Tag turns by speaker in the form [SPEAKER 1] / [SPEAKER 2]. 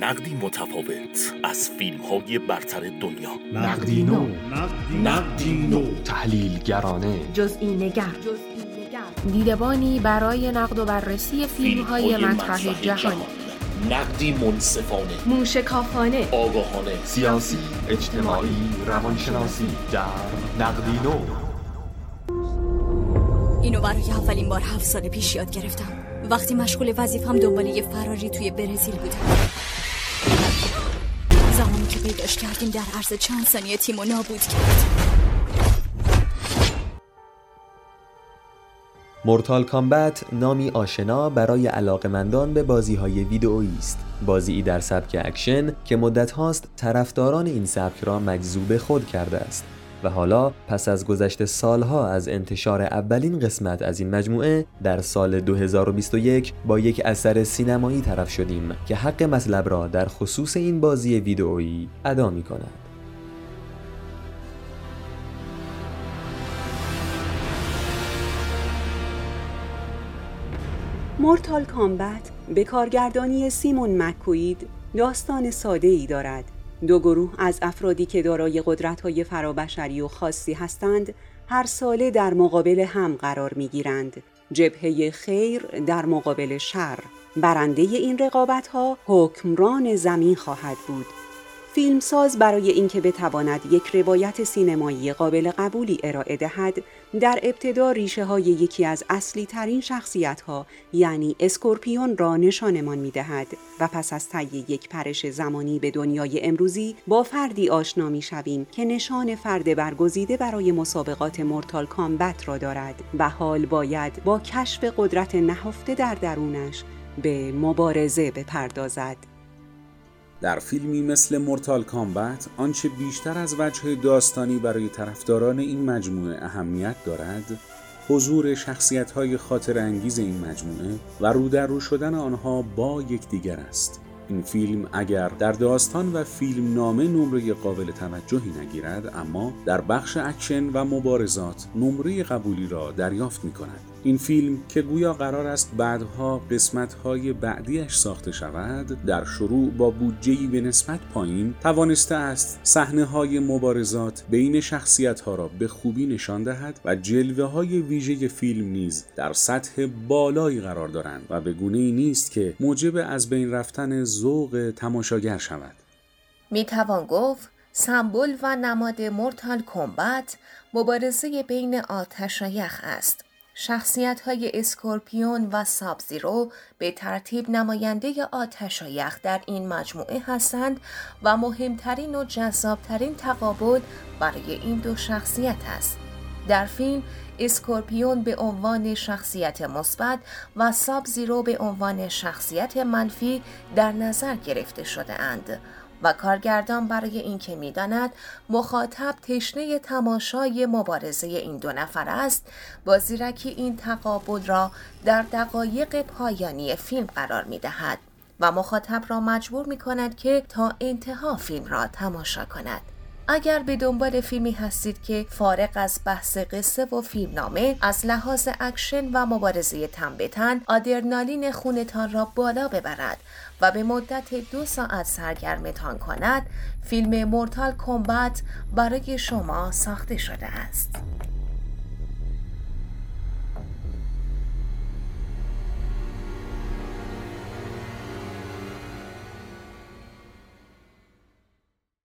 [SPEAKER 1] نقدی متفاوت از فیلم های برتر دنیا.
[SPEAKER 2] نقدی نو.
[SPEAKER 1] نقدی نو.
[SPEAKER 2] تحلیلگرانه.
[SPEAKER 3] جزئی نگر دیدبانی برای نقد و بررسی فیلم های مطرح جهانی
[SPEAKER 1] نقدی منصفانه.
[SPEAKER 3] موشکافانه.
[SPEAKER 1] آگاهانه.
[SPEAKER 2] سیاسی اجتماعی روانشناسی. در نقدی نو.
[SPEAKER 4] اینو برای اولین بار هفت سال پیش یاد گرفتم. وقتی مشغول وظیفم دنبال یه فراری توی برزیل بودم. زمانی که پیداش کردیم در عرض چند ثانیه تیمو نابود کرد
[SPEAKER 5] مورتال کامبت نامی آشنا برای علاقمندان به بازی های ویدئویی است. بازی در سبک اکشن که مدت هاست طرفداران این سبک را مجذوب خود کرده است. و حالا پس از گذشت سالها از انتشار اولین قسمت از این مجموعه در سال 2021 با یک اثر سینمایی طرف شدیم که حق مطلب را در خصوص این بازی ویدئویی ادا می کند.
[SPEAKER 6] مورتال کامبت به کارگردانی سیمون مکوید داستان ساده ای دارد دو گروه از افرادی که دارای قدرت‌های فرابشری و خاصی هستند هر ساله در مقابل هم قرار می‌گیرند. جبهه خیر در مقابل شر. برنده این رقابت‌ها حکمران زمین خواهد بود. فیلمساز برای اینکه بتواند یک روایت سینمایی قابل قبولی ارائه دهد در ابتدا ریشه های یکی از اصلی ترین شخصیت ها یعنی اسکورپیون را نشانمان می دهد و پس از طی یک پرش زمانی به دنیای امروزی با فردی آشنا می شویم که نشان فرد برگزیده برای مسابقات مورتال کامبت را دارد و حال باید با کشف قدرت نهفته در درونش به مبارزه بپردازد.
[SPEAKER 7] در فیلمی مثل مورتال کامبت آنچه بیشتر از وجه داستانی برای طرفداران این مجموعه اهمیت دارد حضور شخصیت های خاطر انگیز این مجموعه و رو در رو شدن آنها با یکدیگر است. این فیلم اگر در داستان و فیلم نامه نمره قابل توجهی نگیرد اما در بخش اکشن و مبارزات نمره قبولی را دریافت می کند این فیلم که گویا قرار است بعدها قسمت‌های بعدیش ساخته شود در شروع با بودجه‌ای به نسبت پایین توانسته است صحنه های مبارزات بین شخصیت‌ها را به خوبی نشان دهد و جلوه های ویژه فیلم نیز در سطح بالایی قرار دارند و به گونه ای نیست که موجب از بین رفتن ذوق تماشاگر شود
[SPEAKER 8] می توان گفت سمبل و نماد مورتال کمبت مبارزه بین آتش و یخ است شخصیت های اسکورپیون و سابزیرو به ترتیب نماینده آتش و یخ در این مجموعه هستند و مهمترین و جذابترین تقابل برای این دو شخصیت است. در فیلم اسکورپیون به عنوان شخصیت مثبت و ساب زیرو به عنوان شخصیت منفی در نظر گرفته شده اند و کارگردان برای اینکه می‌داند مخاطب تشنه تماشای مبارزه این دو نفر است با زیرکی این تقابل را در دقایق پایانی فیلم قرار می دهد و مخاطب را مجبور می کند که تا انتها فیلم را تماشا کند. اگر به دنبال فیلمی هستید که فارغ از بحث قصه و فیلمنامه از لحاظ اکشن و مبارزه تن آدرنالین خونتان را بالا ببرد و به مدت دو ساعت سرگرمتان کند فیلم مورتال کمبت برای شما ساخته شده است.